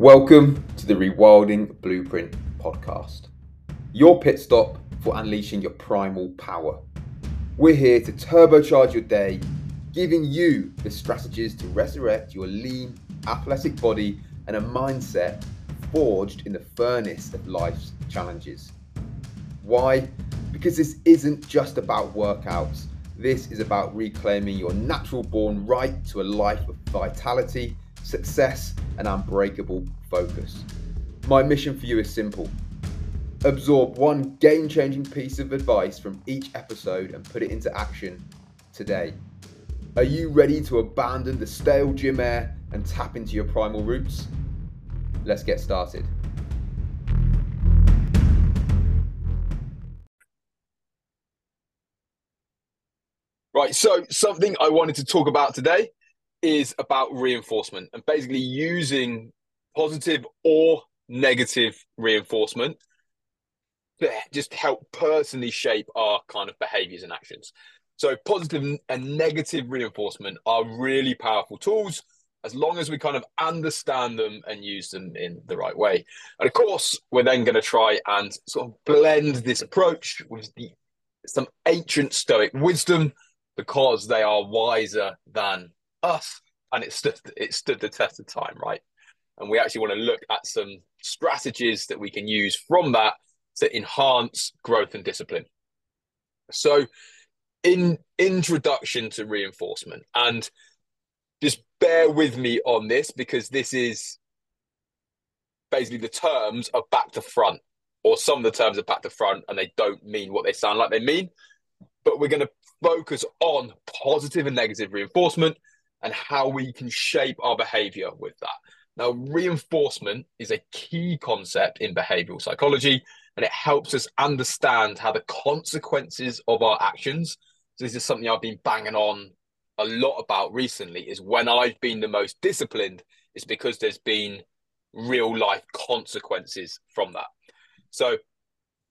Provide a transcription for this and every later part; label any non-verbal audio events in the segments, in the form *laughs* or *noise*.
Welcome to the Rewilding Blueprint podcast, your pit stop for unleashing your primal power. We're here to turbocharge your day, giving you the strategies to resurrect your lean, athletic body and a mindset forged in the furnace of life's challenges. Why? Because this isn't just about workouts. This is about reclaiming your natural born right to a life of vitality, success, and unbreakable focus. My mission for you is simple absorb one game changing piece of advice from each episode and put it into action today. Are you ready to abandon the stale gym air and tap into your primal roots? Let's get started. Right, so something I wanted to talk about today is about reinforcement and basically using positive or negative reinforcement to just help personally shape our kind of behaviors and actions. So, positive and negative reinforcement are really powerful tools as long as we kind of understand them and use them in the right way. And of course, we're then going to try and sort of blend this approach with the, some ancient Stoic wisdom because they are wiser than us and it stood it stood the test of time, right? And we actually want to look at some strategies that we can use from that to enhance growth and discipline. So, in introduction to reinforcement, and just bear with me on this because this is basically the terms are back to front, or some of the terms are back to front and they don't mean what they sound like they mean. But we're going to focus on positive and negative reinforcement and how we can shape our behavior with that. Now, reinforcement is a key concept in behavioral psychology and it helps us understand how the consequences of our actions. So, this is something I've been banging on a lot about recently is when I've been the most disciplined, is because there's been real life consequences from that. So,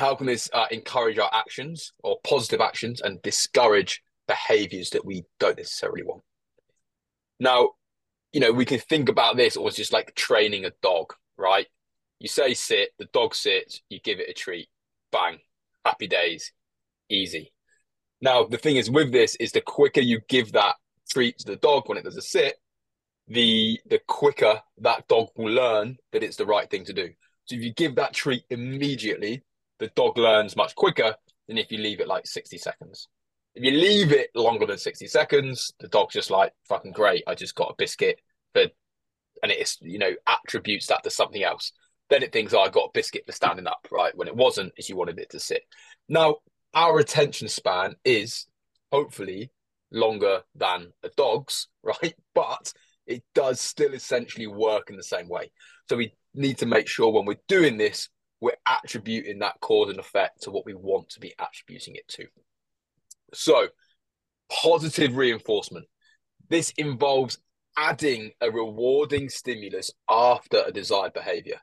how can this uh, encourage our actions or positive actions and discourage behaviors that we don't necessarily want? Now, you know, we can think about this or it's just like training a dog, right? You say sit, the dog sits, you give it a treat, bang, happy days, easy. Now, the thing is with this is the quicker you give that treat to the dog when it does a sit, the the quicker that dog will learn that it's the right thing to do. So if you give that treat immediately, the dog learns much quicker than if you leave it like 60 seconds. If you leave it longer than 60 seconds, the dog's just like, fucking great, I just got a biscuit. But and it's you know, attributes that to something else. Then it thinks, oh, I got a biscuit for standing up, right? When it wasn't, is you wanted it to sit. Now, our attention span is hopefully longer than a dog's, *laughs* right? But it does still essentially work in the same way. So we need to make sure when we're doing this, we're attributing that cause and effect to what we want to be attributing it to. So, positive reinforcement. This involves adding a rewarding stimulus after a desired behavior.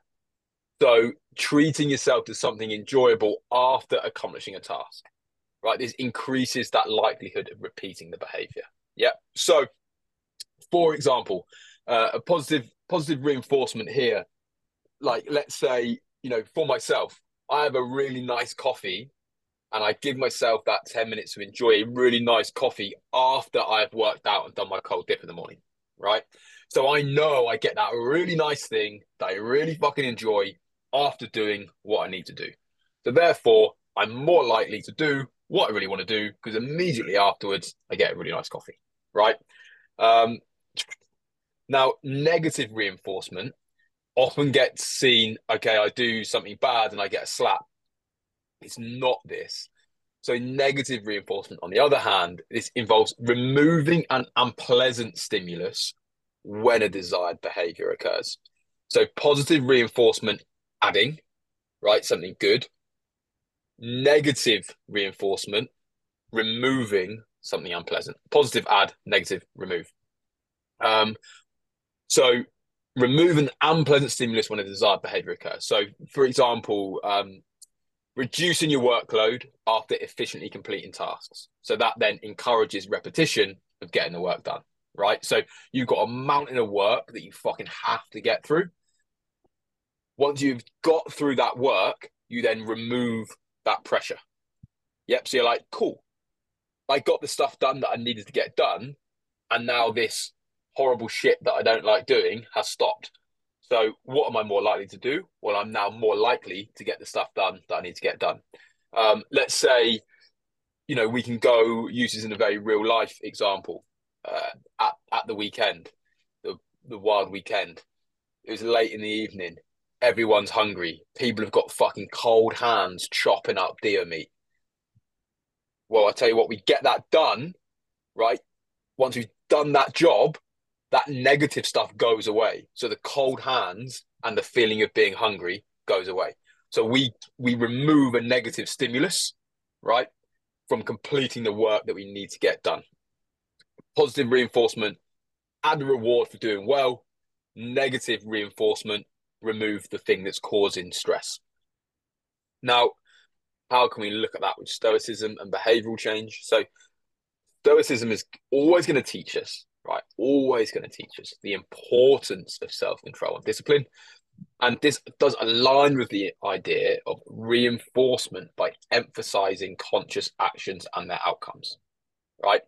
So, treating yourself to something enjoyable after accomplishing a task, right? This increases that likelihood of repeating the behavior. Yeah. So, for example, uh, a positive positive reinforcement here, like let's say, you know, for myself, I have a really nice coffee and I give myself that 10 minutes to enjoy a really nice coffee after I've worked out and done my cold dip in the morning, right? So I know I get that really nice thing that I really fucking enjoy after doing what I need to do. So therefore, I'm more likely to do what I really want to do because immediately afterwards I get a really nice coffee, right? Um, now, negative reinforcement often gets seen. Okay, I do something bad and I get a slap it's not this. So, negative reinforcement, on the other hand, this involves removing an unpleasant stimulus when a desired behavior occurs. So, positive reinforcement, adding, right, something good. Negative reinforcement, removing something unpleasant. Positive, add, negative, remove. Um, so, remove an unpleasant stimulus when a desired behavior occurs. So, for example, um, reducing your workload after efficiently completing tasks. So that then encourages repetition of getting the work done, right? So you've got a mountain of work that you fucking have to get through. Once you've got through that work, you then remove that pressure. Yep. So you're like, cool. I got the stuff done that I needed to get done. And now this horrible shit that I don't like doing has stopped. So what am I more likely to do? Well, I'm now more likely to get the stuff done that I need to get done. Um, let's say, you know, we can go use this in a very real life example. Uh, at at the weekend, the the wild weekend, it was late in the evening. Everyone's hungry. People have got fucking cold hands chopping up deer meat. Well, I tell you what, we get that done, right? Once we've done that job, that negative stuff goes away. So the cold hands and the feeling of being hungry goes away. So we we remove a negative stimulus, right, from completing the work that we need to get done. Positive reinforcement, add a reward for doing well. Negative reinforcement, remove the thing that's causing stress. Now, how can we look at that with stoicism and behavioral change? So, stoicism is always going to teach us right? Always going to teach us the importance of self control and discipline. And this does align with the idea of reinforcement by emphasizing conscious actions and their outcomes, right?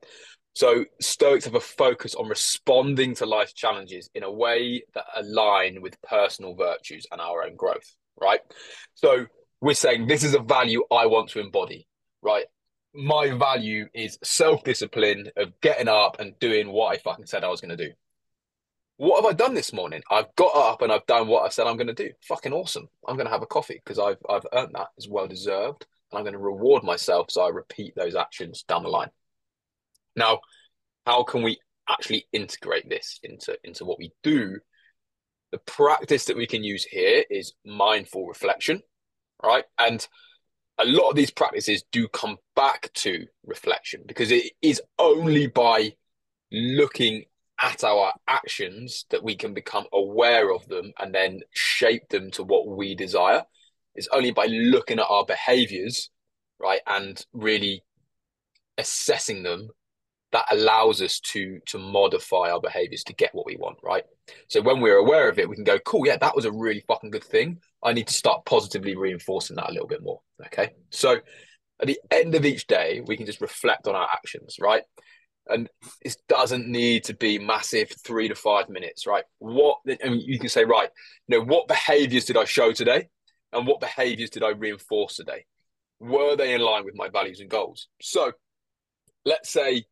So, Stoics have a focus on responding to life's challenges in a way that align with personal virtues and our own growth, right? So, we're saying this is a value I want to embody, right? My value is self discipline of getting up and doing what I fucking said I was going to do. What have I done this morning? I've got up and I've done what I said I'm going to do. Fucking awesome. I'm going to have a coffee because I've, I've earned that. It's well deserved. And I'm going to reward myself so I repeat those actions down the line. Now, how can we actually integrate this into, into what we do? The practice that we can use here is mindful reflection, right? And a lot of these practices do come back to reflection because it is only by looking at our actions that we can become aware of them and then shape them to what we desire. It's only by looking at our behaviors, right, and really assessing them that allows us to to modify our behaviors to get what we want, right? So when we're aware of it, we can go, cool, yeah, that was a really fucking good thing. I need to start positively reinforcing that a little bit more. Okay. So at the end of each day, we can just reflect on our actions, right? And it doesn't need to be massive three to five minutes, right? What and you can say, right, you know, what behaviors did I show today? And what behaviors did I reinforce today? Were they in line with my values and goals? So let's say,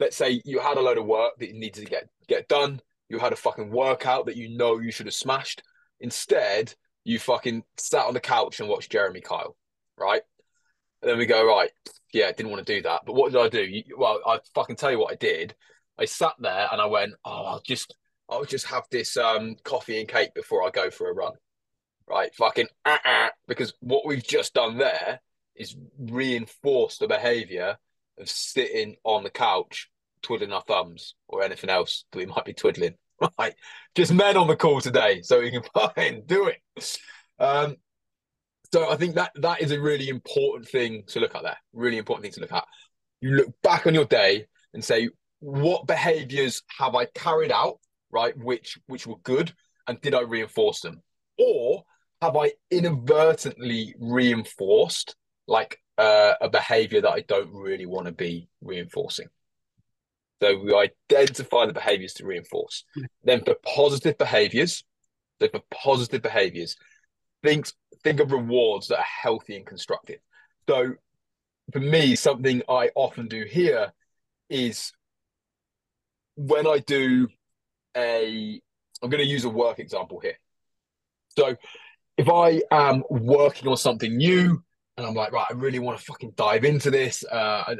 let's say you had a load of work that you needed to get get done. You had a fucking workout that you know you should have smashed. Instead, you fucking sat on the couch and watched Jeremy Kyle, right? And then we go, right, yeah, didn't want to do that. But what did I do? You, well, I fucking tell you what I did. I sat there and I went, oh, I'll just, I'll just have this um, coffee and cake before I go for a run, right? Fucking, uh-uh, because what we've just done there is reinforce the behavior of sitting on the couch, twiddling our thumbs or anything else that we might be twiddling. *laughs* Right, just men on the call today, so we can *laughs* fucking do it. Um, so I think that that is a really important thing to look at. There, really important thing to look at. You look back on your day and say, what behaviors have I carried out, right? Which which were good, and did I reinforce them, or have I inadvertently reinforced like uh, a behavior that I don't really want to be reinforcing? So we identify the behaviors to reinforce. Then for positive behaviors, so for positive behaviors, think think of rewards that are healthy and constructive. So for me, something I often do here is when I do a I'm going to use a work example here. So if I am working on something new and I'm like, right, I really want to fucking dive into this. Uh,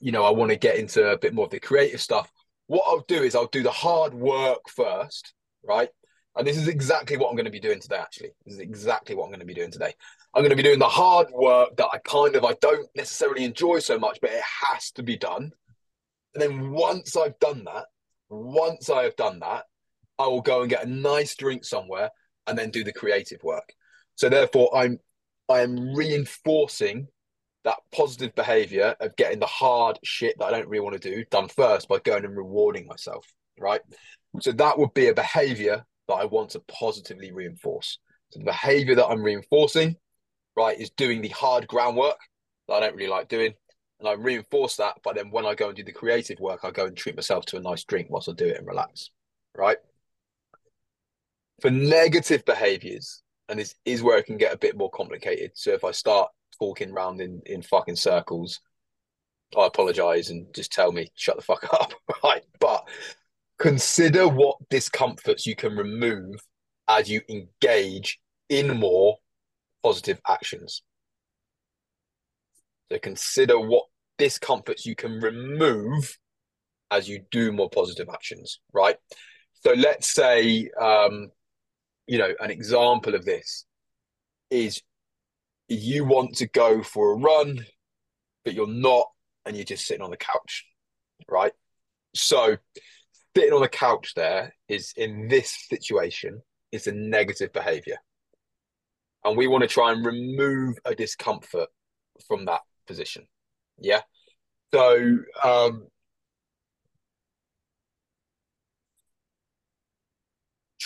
you know, I want to get into a bit more of the creative stuff. What I'll do is I'll do the hard work first, right? And this is exactly what I'm going to be doing today. Actually, this is exactly what I'm going to be doing today. I'm going to be doing the hard work that I kind of I don't necessarily enjoy so much, but it has to be done. And then once I've done that, once I have done that, I will go and get a nice drink somewhere and then do the creative work. So therefore, I'm I am reinforcing that positive behavior of getting the hard shit that I don't really want to do done first by going and rewarding myself, right? So that would be a behavior that I want to positively reinforce. So the behavior that I'm reinforcing, right, is doing the hard groundwork that I don't really like doing. And I reinforce that. But then when I go and do the creative work, I go and treat myself to a nice drink whilst I do it and relax. Right. For negative behaviors, and this is where it can get a bit more complicated. So if I start talking around in, in fucking circles, I apologize and just tell me, shut the fuck *laughs* up. Right. But consider what discomforts you can remove as you engage in more positive actions. So consider what discomforts you can remove as you do more positive actions, right? So let's say, um, you know, an example of this is you want to go for a run, but you're not, and you're just sitting on the couch, right? So sitting on the couch there is in this situation is a negative behavior. And we want to try and remove a discomfort from that position. Yeah. So um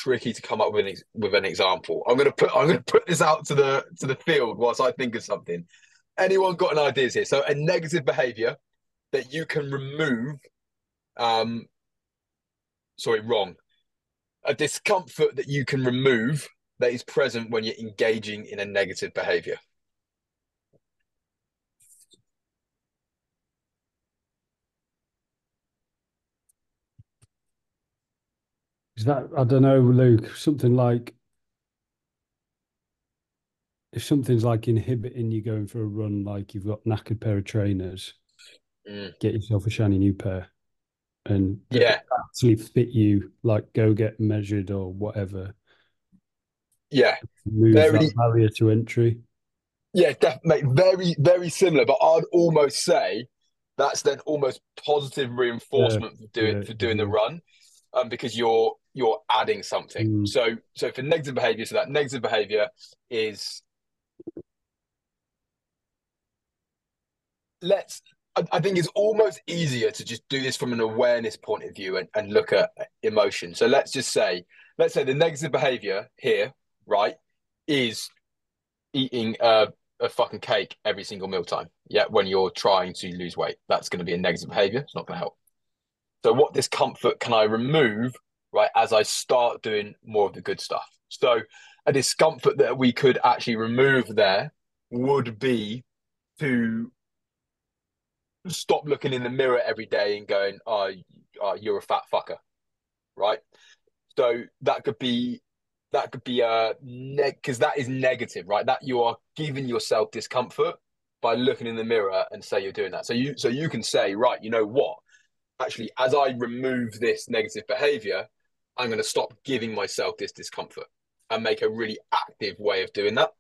tricky to come up with an with an example. I'm gonna put I'm gonna put this out to the to the field whilst I think of something. Anyone got an ideas here? So a negative behavior that you can remove um sorry, wrong. A discomfort that you can remove that is present when you're engaging in a negative behavior. Is that I don't know, Luke, something like if something's like inhibiting you going for a run, like you've got knackered pair of trainers, mm. get yourself a shiny new pair and yeah. actually fit you like go get measured or whatever. Yeah. Move very, that barrier to entry. Yeah definitely very very similar but i'd almost say that's then almost positive reinforcement yeah, for doing yeah, for doing yeah. the run um because you're you're adding something mm. so so for negative behavior so that negative behavior is let's I, think it's almost easier to just do this from an awareness point of view and, and look at emotion. So let's just say, let's say the negative behavior here, right, is eating a, a fucking cake every single mealtime. Yeah, when you're trying to lose weight, that's going to be a negative behavior. It's not going to help. So, what discomfort can I remove, right, as I start doing more of the good stuff? So, a discomfort that we could actually remove there would be to stop looking in the mirror every day and going, "Oh, oh you're a fat fucker," right? So that could be that could be a because that is negative, right? That you are giving yourself discomfort by looking in the mirror and say you're doing that. So you so you can say, right, you know what? Actually, as I remove this negative behavior, I'm going to stop giving myself this discomfort and make a really active way of doing that.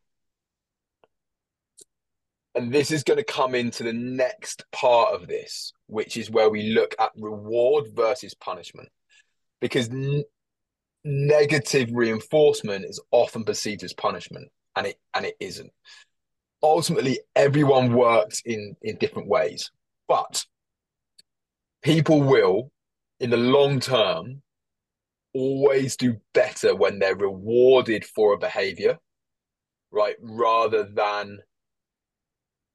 And this is going to come into the next part of this, which is where we look at reward versus punishment. Because n- negative reinforcement is often perceived as punishment, and it and it isn't. Ultimately, everyone works in in different ways, but people will, in the long term, always do better when they're rewarded for a behavior, right? Rather than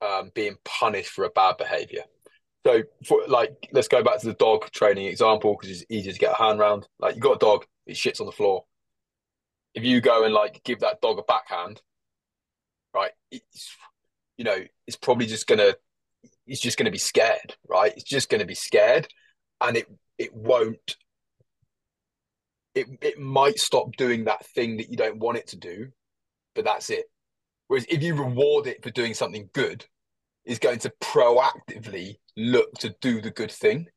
um, being punished for a bad behavior. So, for like, let's go back to the dog training example because it's easier to get a hand round. Like, you got a dog, it shits on the floor. If you go and like give that dog a backhand, right? It's, you know, it's probably just gonna, it's just gonna be scared, right? It's just gonna be scared, and it it won't. It it might stop doing that thing that you don't want it to do, but that's it. Whereas if you reward it for doing something good, is going to proactively look to do the good thing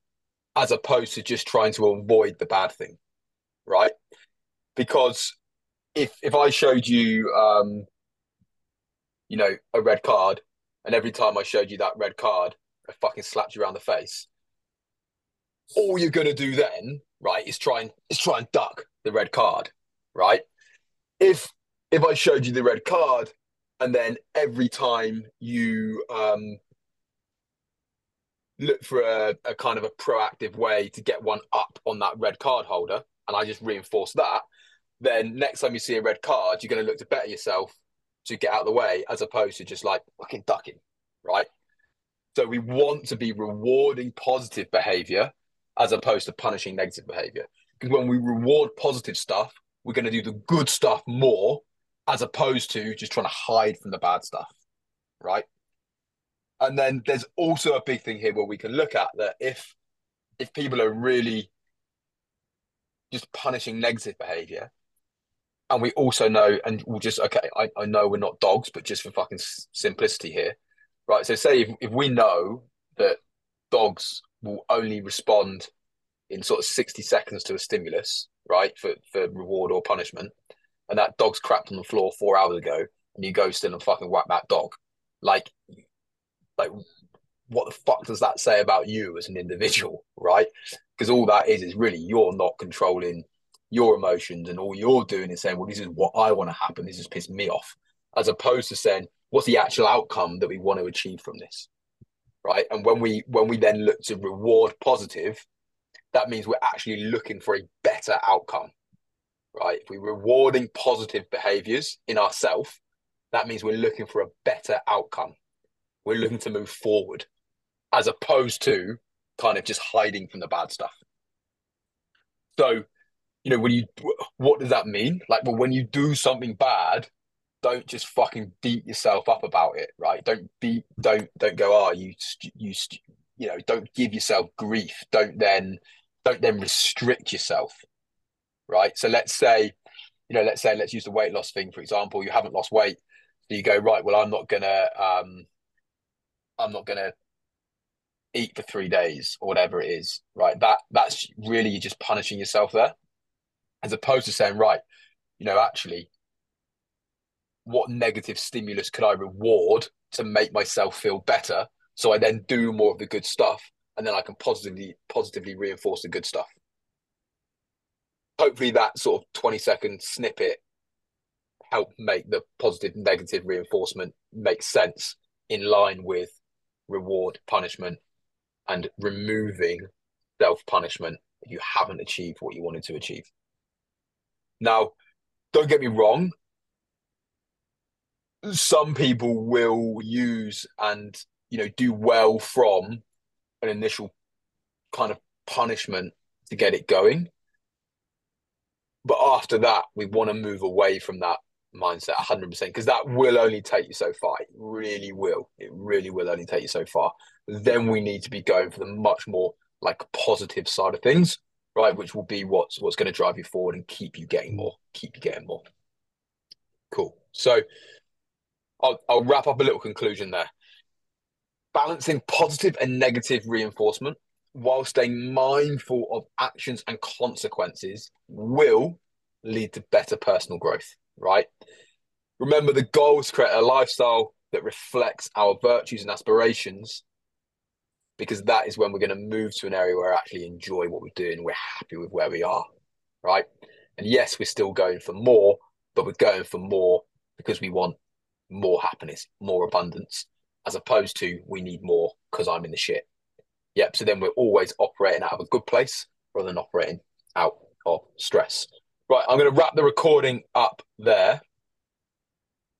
as opposed to just trying to avoid the bad thing. Right? Because if if I showed you um you know a red card and every time I showed you that red card, I fucking slapped you around the face. All you're gonna do then, right, is try and is try and duck the red card, right? If if I showed you the red card and then every time you um, look for a, a, kind of a proactive way to get one up on that red card holder, and I just reinforce that, then next time you see a red card, you're going to look to better yourself to get out of the way, as opposed to just like fucking ducking, right? So we want to be rewarding positive behavior as opposed to punishing negative behavior. Because when we reward positive stuff, we're going to do the good stuff more as opposed to just trying to hide from the bad stuff, right? And then there's also a big thing here where we can look at that if if people are really just punishing negative behavior, and we also know, and we'll just okay, I, I know we're not dogs, but just for fucking simplicity here, right? So say if, if we know that dogs will only respond in sort of 60 seconds to a stimulus, right? For for reward or punishment, and that dog's crapped on the floor four hours ago, and you go still and fucking whack that dog. Like like what the fuck does that say about you as an individual, right? Because all that is is really you're not controlling your emotions, and all you're doing is saying, "Well, this is what I want to happen. This has pissed me off," as opposed to saying, "What's the actual outcome that we want to achieve from this?" Right? And when we when we then look to reward positive, that means we're actually looking for a better outcome. Right? If we're rewarding positive behaviors in ourselves, that means we're looking for a better outcome. We're looking to move forward as opposed to kind of just hiding from the bad stuff. So, you know, when you, what does that mean? Like, well, when you do something bad, don't just fucking beat yourself up about it, right? Don't beat, don't, don't go, oh, you, you, you know, don't give yourself grief. Don't then, don't then restrict yourself, right? So let's say, you know, let's say, let's use the weight loss thing, for example, you haven't lost weight. So you go, right, well, I'm not to, um, I'm not to eat for three days or whatever it is, right? That that's really just punishing yourself there, as opposed to saying, right, you know, actually, what negative stimulus could I reward to make myself feel better? So I then do more of the good stuff, and then I can positively positively reinforce the good stuff. Hopefully, that sort of twenty second snippet help make the positive negative reinforcement make sense in line with reward punishment and removing self punishment if you haven't achieved what you wanted to achieve. Now, don't get me wrong, some people will use and you know do well from an initial kind of punishment to get it going. But after that we want to move away from that mindset 100% because that will only take you so far. It really will. It really will only take you so far. Then we need to be going for the much more like positive side of things right which will be what's what's going to drive you forward and keep you getting more keep you getting more. Cool. So I'll, I'll wrap up a little conclusion there. Balancing positive and negative reinforcement while staying mindful of actions and consequences will lead to better personal growth right? Remember, the goal is to create a lifestyle that reflects our virtues and aspirations because that is when we're going to move to an area where we actually enjoy what we're doing. We're happy with where we are, right? And yes, we're still going for more, but we're going for more because we want more happiness, more abundance, as opposed to we need more because I'm in the shit. Yep. So then we're always operating out of a good place rather than operating out of stress. Right, I'm going to wrap the recording up there.